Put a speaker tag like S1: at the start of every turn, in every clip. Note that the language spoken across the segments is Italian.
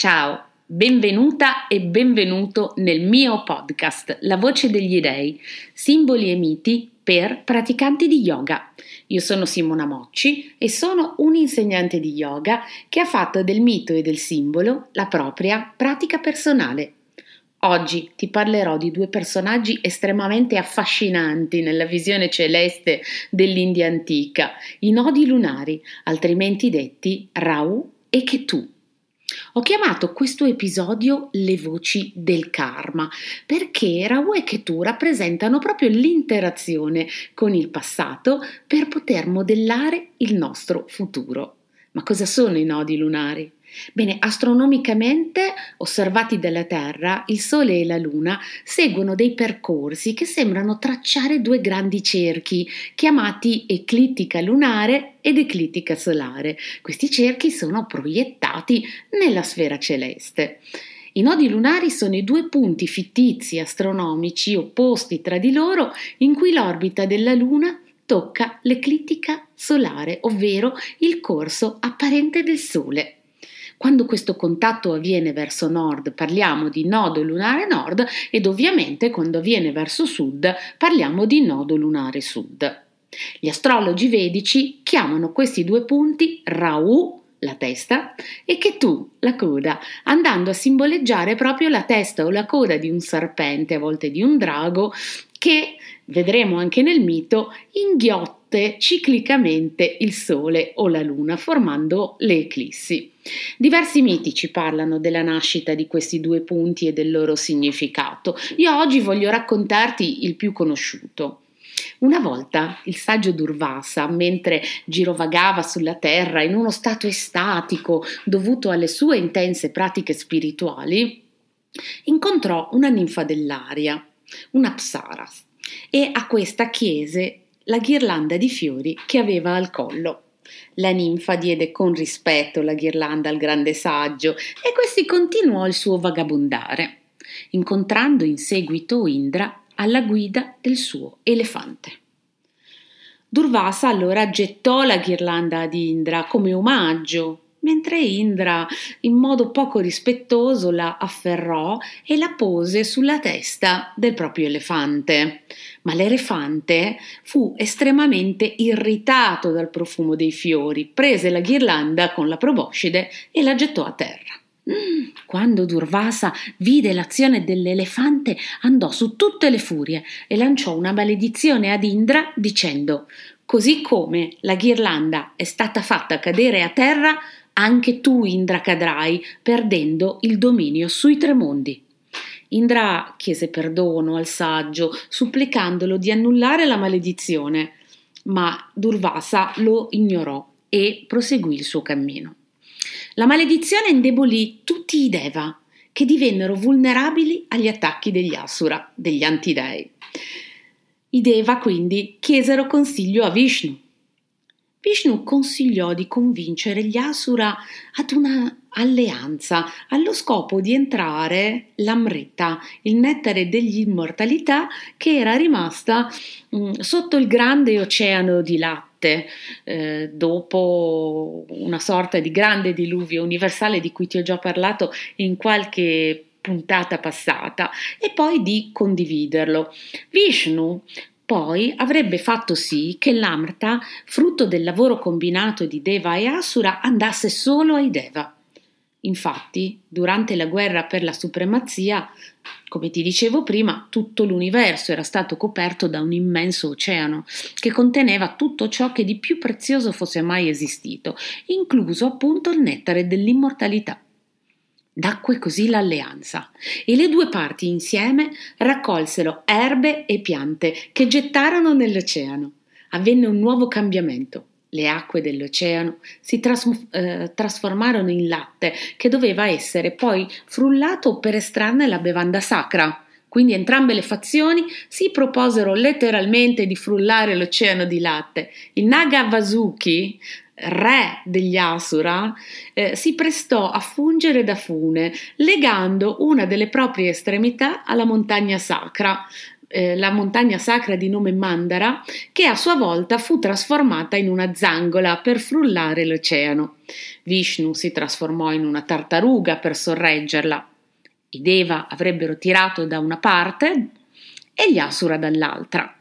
S1: Ciao, benvenuta e benvenuto nel mio podcast La voce degli dei, simboli e miti per praticanti di yoga. Io sono Simona Mocci e sono un insegnante di yoga che ha fatto del mito e del simbolo la propria pratica personale. Oggi ti parlerò di due personaggi estremamente affascinanti nella visione celeste dell'India antica, i nodi lunari, altrimenti detti Rahu e Ketu. Ho chiamato questo episodio Le voci del karma perché Rahu e Ketu rappresentano proprio l'interazione con il passato per poter modellare il nostro futuro. Ma cosa sono i nodi lunari? Bene, astronomicamente osservati dalla Terra, il Sole e la Luna seguono dei percorsi che sembrano tracciare due grandi cerchi, chiamati eclittica lunare ed eclittica solare. Questi cerchi sono proiettati nella sfera celeste. I nodi lunari sono i due punti fittizi astronomici opposti tra di loro in cui l'orbita della Luna tocca l'eclittica solare, ovvero il corso apparente del Sole. Quando questo contatto avviene verso nord parliamo di nodo lunare nord ed ovviamente quando avviene verso sud parliamo di nodo lunare sud. Gli astrologi vedici chiamano questi due punti Rahu, la testa, e Ketu, la coda, andando a simboleggiare proprio la testa o la coda di un serpente, a volte di un drago, che, vedremo anche nel mito, inghiotte ciclicamente il Sole o la Luna, formando le eclissi. Diversi miti ci parlano della nascita di questi due punti e del loro significato. Io oggi voglio raccontarti il più conosciuto. Una volta il saggio Durvasa, mentre girovagava sulla terra in uno stato estatico dovuto alle sue intense pratiche spirituali, incontrò una ninfa dell'aria, una psaras, e a questa chiese la ghirlanda di fiori che aveva al collo. La ninfa diede con rispetto la ghirlanda al grande saggio e questi continuò il suo vagabondare, incontrando in seguito Indra alla guida del suo elefante. Durvasa allora gettò la ghirlanda ad Indra come omaggio mentre Indra in modo poco rispettoso la afferrò e la pose sulla testa del proprio elefante. Ma l'elefante fu estremamente irritato dal profumo dei fiori, prese la ghirlanda con la proboscide e la gettò a terra. Mm, quando Durvasa vide l'azione dell'elefante, andò su tutte le furie e lanciò una maledizione ad Indra dicendo: Così come la ghirlanda è stata fatta cadere a terra, anche tu Indra cadrai perdendo il dominio sui tre mondi. Indra chiese perdono al saggio, supplicandolo di annullare la maledizione, ma Durvasa lo ignorò e proseguì il suo cammino. La maledizione indebolì tutti i Deva, che divennero vulnerabili agli attacchi degli Asura, degli antidei. I Deva quindi chiesero consiglio a Vishnu, Vishnu consigliò di convincere gli Asura ad una alleanza allo scopo di entrare l'Amrita, il nettare dell'immortalità che era rimasta mh, mm, sotto il grande oceano di latte eh, dopo una sorta di grande diluvio universale di cui ti ho già parlato in qualche puntata passata e poi di condividerlo. Vishnu poi avrebbe fatto sì che l'Amrta, frutto del lavoro combinato di Deva e Asura, andasse solo ai Deva. Infatti, durante la guerra per la supremazia, come ti dicevo prima, tutto l'universo era stato coperto da un immenso oceano che conteneva tutto ciò che di più prezioso fosse mai esistito, incluso appunto il nettare dell'immortalità. Nacque così l'alleanza e le due parti insieme raccolsero erbe e piante che gettarono nell'oceano. Avvenne un nuovo cambiamento. Le acque dell'oceano si tras- eh, trasformarono in latte che doveva essere poi frullato per estrarne la bevanda sacra. Quindi entrambe le fazioni si proposero letteralmente di frullare l'oceano di latte. Il Naga Vasuki re degli Asura, eh, si prestò a fungere da fune, legando una delle proprie estremità alla montagna sacra, eh, la montagna sacra di nome Mandara, che a sua volta fu trasformata in una zangola per frullare l'oceano. Vishnu si trasformò in una tartaruga per sorreggerla. I Deva avrebbero tirato da una parte e gli Asura dall'altra.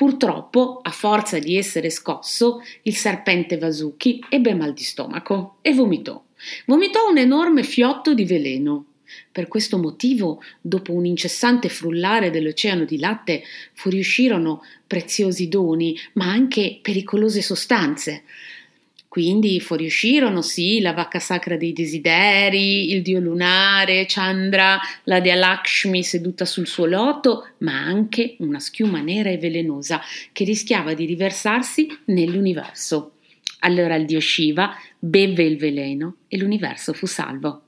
S1: Purtroppo, a forza di essere scosso, il serpente Vasuki ebbe mal di stomaco e vomitò. Vomitò un enorme fiotto di veleno. Per questo motivo, dopo un incessante frullare dell'oceano di latte, fuoriuscirono preziosi doni, ma anche pericolose sostanze. Quindi fuoriuscirono sì la vacca sacra dei desideri, il dio lunare, Chandra, la dea Lakshmi seduta sul suo loto, ma anche una schiuma nera e velenosa che rischiava di riversarsi nell'universo. Allora il dio Shiva bevve il veleno e l'universo fu salvo.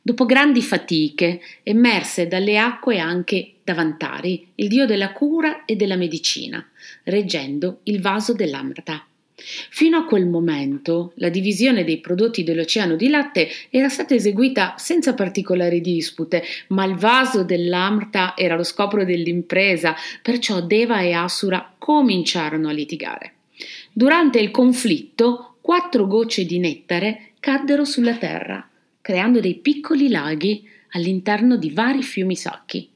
S1: Dopo grandi fatiche, emerse dalle acque anche Davantari, il dio della cura e della medicina, reggendo il vaso dell'Amrata. Fino a quel momento la divisione dei prodotti dell'oceano di latte era stata eseguita senza particolari dispute, ma il vaso dell'Amrta era lo scopo dell'impresa, perciò Deva e Asura cominciarono a litigare. Durante il conflitto, quattro gocce di nettare caddero sulla terra, creando dei piccoli laghi all'interno di vari fiumi sacchi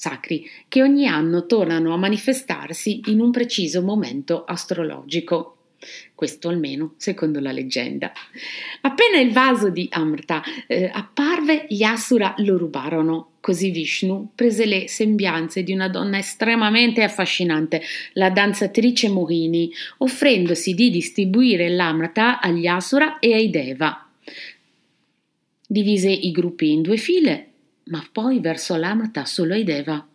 S1: sacri che ogni anno tornano a manifestarsi in un preciso momento astrologico. Questo almeno secondo la leggenda. Appena il vaso di Amrta eh, apparve, gli Asura lo rubarono. Così Vishnu prese le sembianze di una donna estremamente affascinante, la danzatrice Mohini, offrendosi di distribuire l'Amrta agli Asura e ai Deva. Divise i gruppi in due file, ma poi verso l'Amrta solo ai Deva.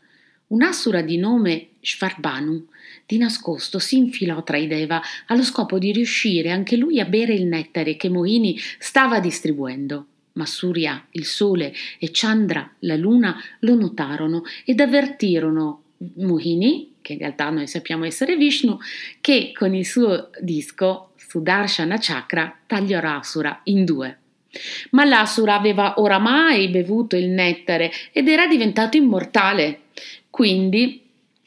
S1: Un Asura di nome Shvarbanu di nascosto si infilò tra i Deva allo scopo di riuscire anche lui a bere il nettare che Mohini stava distribuendo. Ma Surya, il sole, e Chandra, la luna, lo notarono ed avvertirono Mohini, che in realtà noi sappiamo essere Vishnu, che con il suo disco Sudarshana Chakra tagliò Asura in due. Ma l'Asura aveva oramai bevuto il nettare ed era diventato immortale. Quindi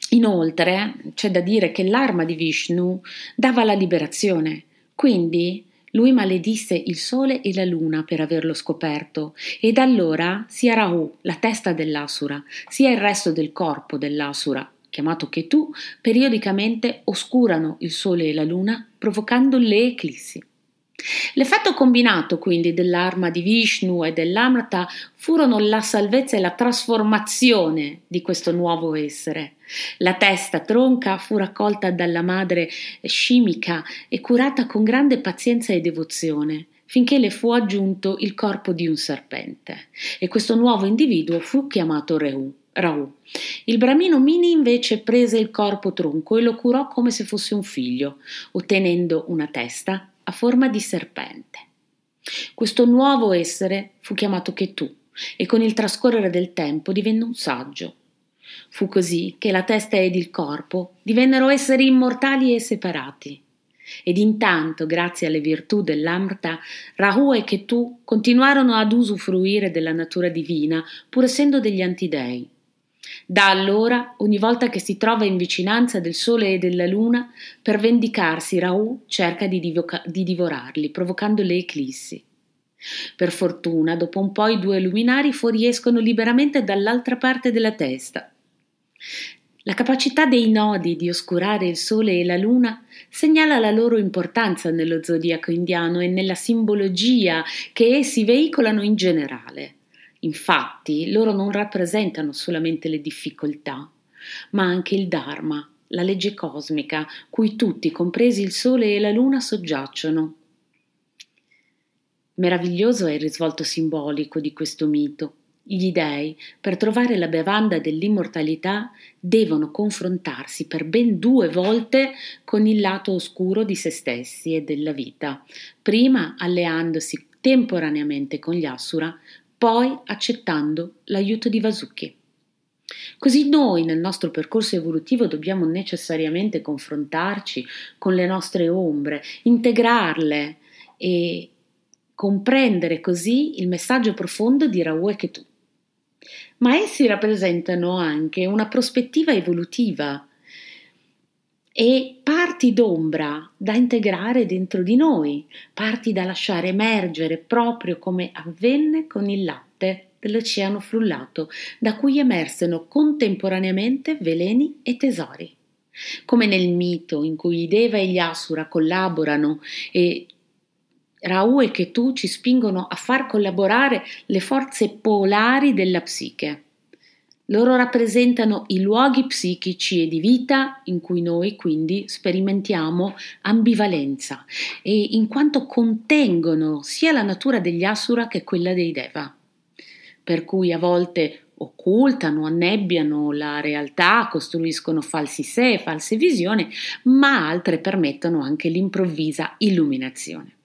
S1: Inoltre c'è da dire che l'arma di Vishnu dava la liberazione, quindi lui maledisse il sole e la luna per averlo scoperto, ed allora sia Rahu, la testa dell'Asura, sia il resto del corpo dell'Asura, chiamato Ketu, periodicamente oscurano il sole e la luna, provocando le eclissi. L'effetto combinato quindi dell'arma di Vishnu e dell'Amrata furono la salvezza e la trasformazione di questo nuovo essere. La testa tronca fu raccolta dalla madre scimica e curata con grande pazienza e devozione finché le fu aggiunto il corpo di un serpente e questo nuovo individuo fu chiamato Reu. Raù. Il bramino Mini invece prese il corpo tronco e lo curò come se fosse un figlio, ottenendo una testa a forma di serpente. Questo nuovo essere fu chiamato Ketu e con il trascorrere del tempo divenne un saggio. Fu così che la testa ed il corpo divennero esseri immortali e separati. Ed intanto, grazie alle virtù dell'Amrta, Rahu e Ketu continuarono ad usufruire della natura divina, pur essendo degli antidei. Da allora, ogni volta che si trova in vicinanza del Sole e della Luna, per vendicarsi Raù cerca di, divoca- di divorarli, provocando le eclissi. Per fortuna, dopo un po' i due luminari fuoriescono liberamente dall'altra parte della testa. La capacità dei nodi di oscurare il Sole e la Luna segnala la loro importanza nello zodiaco indiano e nella simbologia che essi veicolano in generale. Infatti, loro non rappresentano solamente le difficoltà, ma anche il Dharma, la legge cosmica, cui tutti, compresi il Sole e la Luna, soggiacciono. Meraviglioso è il risvolto simbolico di questo mito. Gli dei, per trovare la bevanda dell'immortalità, devono confrontarsi per ben due volte con il lato oscuro di se stessi e della vita, prima alleandosi temporaneamente con gli Asura, poi accettando l'aiuto di Vasuki. Così noi nel nostro percorso evolutivo dobbiamo necessariamente confrontarci con le nostre ombre, integrarle e comprendere così il messaggio profondo di Rahu e Ketu. ma essi rappresentano anche una prospettiva evolutiva e parti d'ombra da integrare dentro di noi, parti da lasciare emergere proprio come avvenne con il latte dell'oceano frullato, da cui emersero contemporaneamente veleni e tesori. Come nel mito in cui Deva e gli Asura collaborano e Rau e Ketu ci spingono a far collaborare le forze polari della psiche. Loro rappresentano i luoghi psichici e di vita in cui noi quindi sperimentiamo ambivalenza e in quanto contengono sia la natura degli Asura che quella dei Deva. Per cui a volte occultano, annebbiano la realtà, costruiscono falsi sé, false visioni, ma altre permettono anche l'improvvisa illuminazione.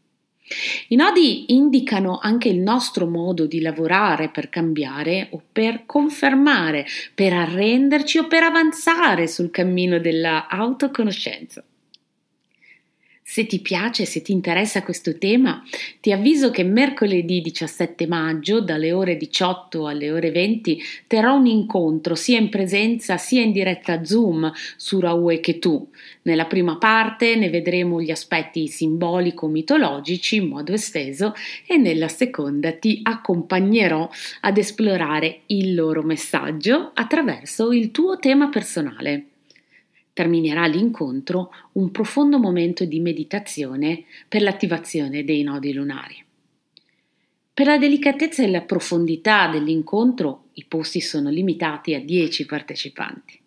S1: I nodi indicano anche il nostro modo di lavorare per cambiare o per confermare, per arrenderci o per avanzare sul cammino della autoconoscenza. Se ti piace, se ti interessa questo tema, ti avviso che mercoledì 17 maggio, dalle ore 18 alle ore 20, terrò un incontro sia in presenza sia in diretta Zoom su Raue che tu. Nella prima parte ne vedremo gli aspetti simbolico-mitologici in modo esteso e nella seconda ti accompagnerò ad esplorare il loro messaggio attraverso il tuo tema personale terminerà l'incontro un profondo momento di meditazione per l'attivazione dei nodi lunari. Per la delicatezza e la profondità dell'incontro i posti sono limitati a 10 partecipanti.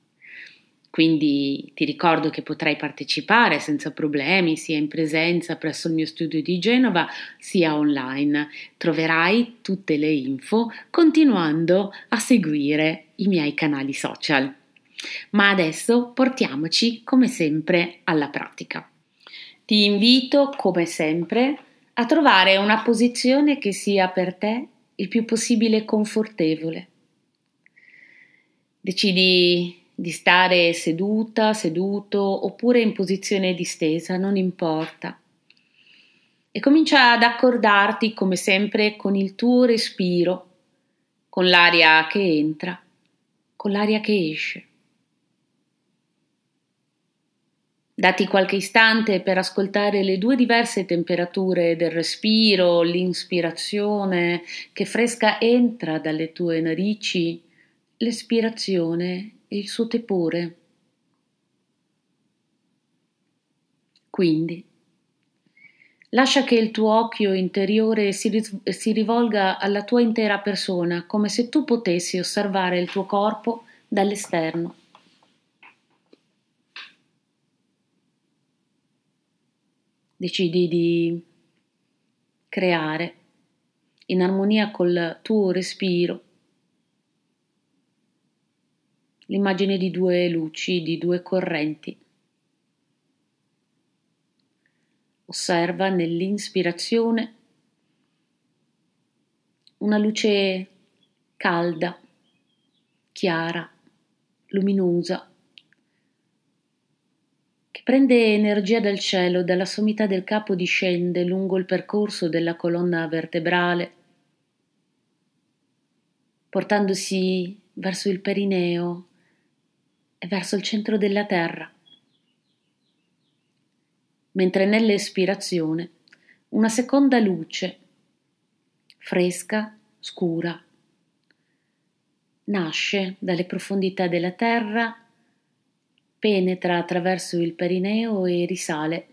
S1: Quindi ti ricordo che potrai partecipare senza problemi sia in presenza presso il mio studio di Genova sia online. Troverai tutte le info continuando a seguire i miei canali social. Ma adesso portiamoci come sempre alla pratica. Ti invito come sempre a trovare una posizione che sia per te il più possibile confortevole. Decidi di stare seduta, seduto oppure in posizione distesa, non importa. E comincia ad accordarti come sempre con il tuo respiro, con l'aria che entra, con l'aria che esce. Dati qualche istante per ascoltare le due diverse temperature del respiro, l'inspirazione che fresca entra dalle tue narici, l'espirazione e il suo tepore. Quindi, lascia che il tuo occhio interiore si, si rivolga alla tua intera persona, come se tu potessi osservare il tuo corpo dall'esterno. Decidi di creare in armonia col tuo respiro l'immagine di due luci, di due correnti. Osserva nell'inspirazione una luce calda, chiara, luminosa Prende energia dal cielo, dalla sommità del capo discende lungo il percorso della colonna vertebrale, portandosi verso il perineo e verso il centro della terra. Mentre nell'espirazione una seconda luce, fresca, scura, nasce dalle profondità della terra penetra attraverso il perineo e risale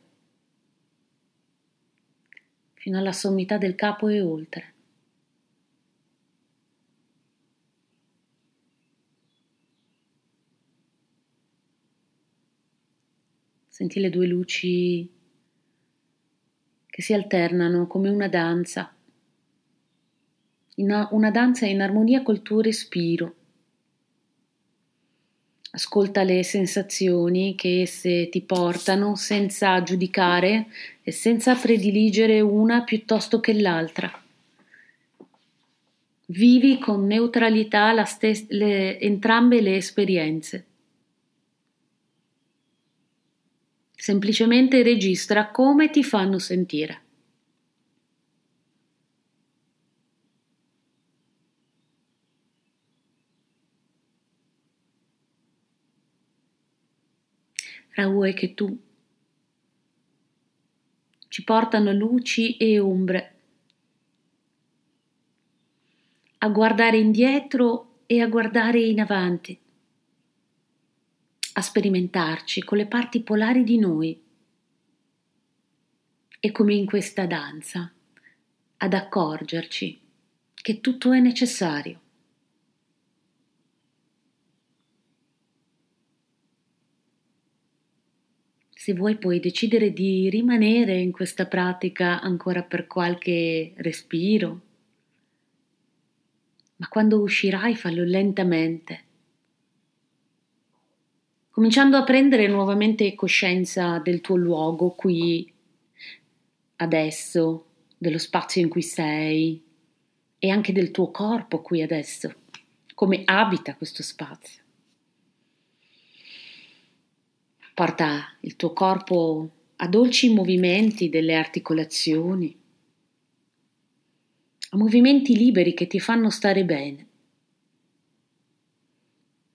S1: fino alla sommità del capo e oltre. Senti le due luci che si alternano come una danza, una danza in armonia col tuo respiro ascolta le sensazioni che esse ti portano senza giudicare e senza prediligere una piuttosto che l'altra. Vivi con neutralità stes- le, entrambe le esperienze. Semplicemente registra come ti fanno sentire. Rahu e Ketu ci portano luci e ombre. A guardare indietro e a guardare in avanti, a sperimentarci con le parti polari di noi. E come in questa danza ad accorgerci che tutto è necessario. Se vuoi puoi decidere di rimanere in questa pratica ancora per qualche respiro, ma quando uscirai fallo lentamente, cominciando a prendere nuovamente coscienza del tuo luogo qui, adesso, dello spazio in cui sei e anche del tuo corpo qui adesso, come abita questo spazio. Porta il tuo corpo a dolci movimenti delle articolazioni, a movimenti liberi che ti fanno stare bene,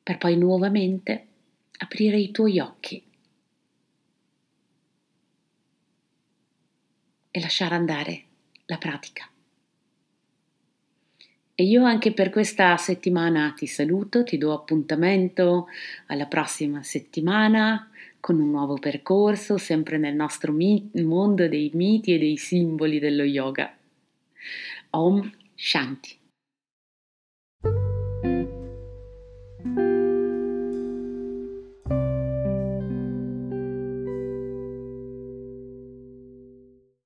S1: per poi nuovamente aprire i tuoi occhi e lasciare andare la pratica. E io anche per questa settimana ti saluto, ti do appuntamento alla prossima settimana con un nuovo percorso, sempre nel nostro mi- mondo dei miti e dei simboli dello yoga. Om Shanti.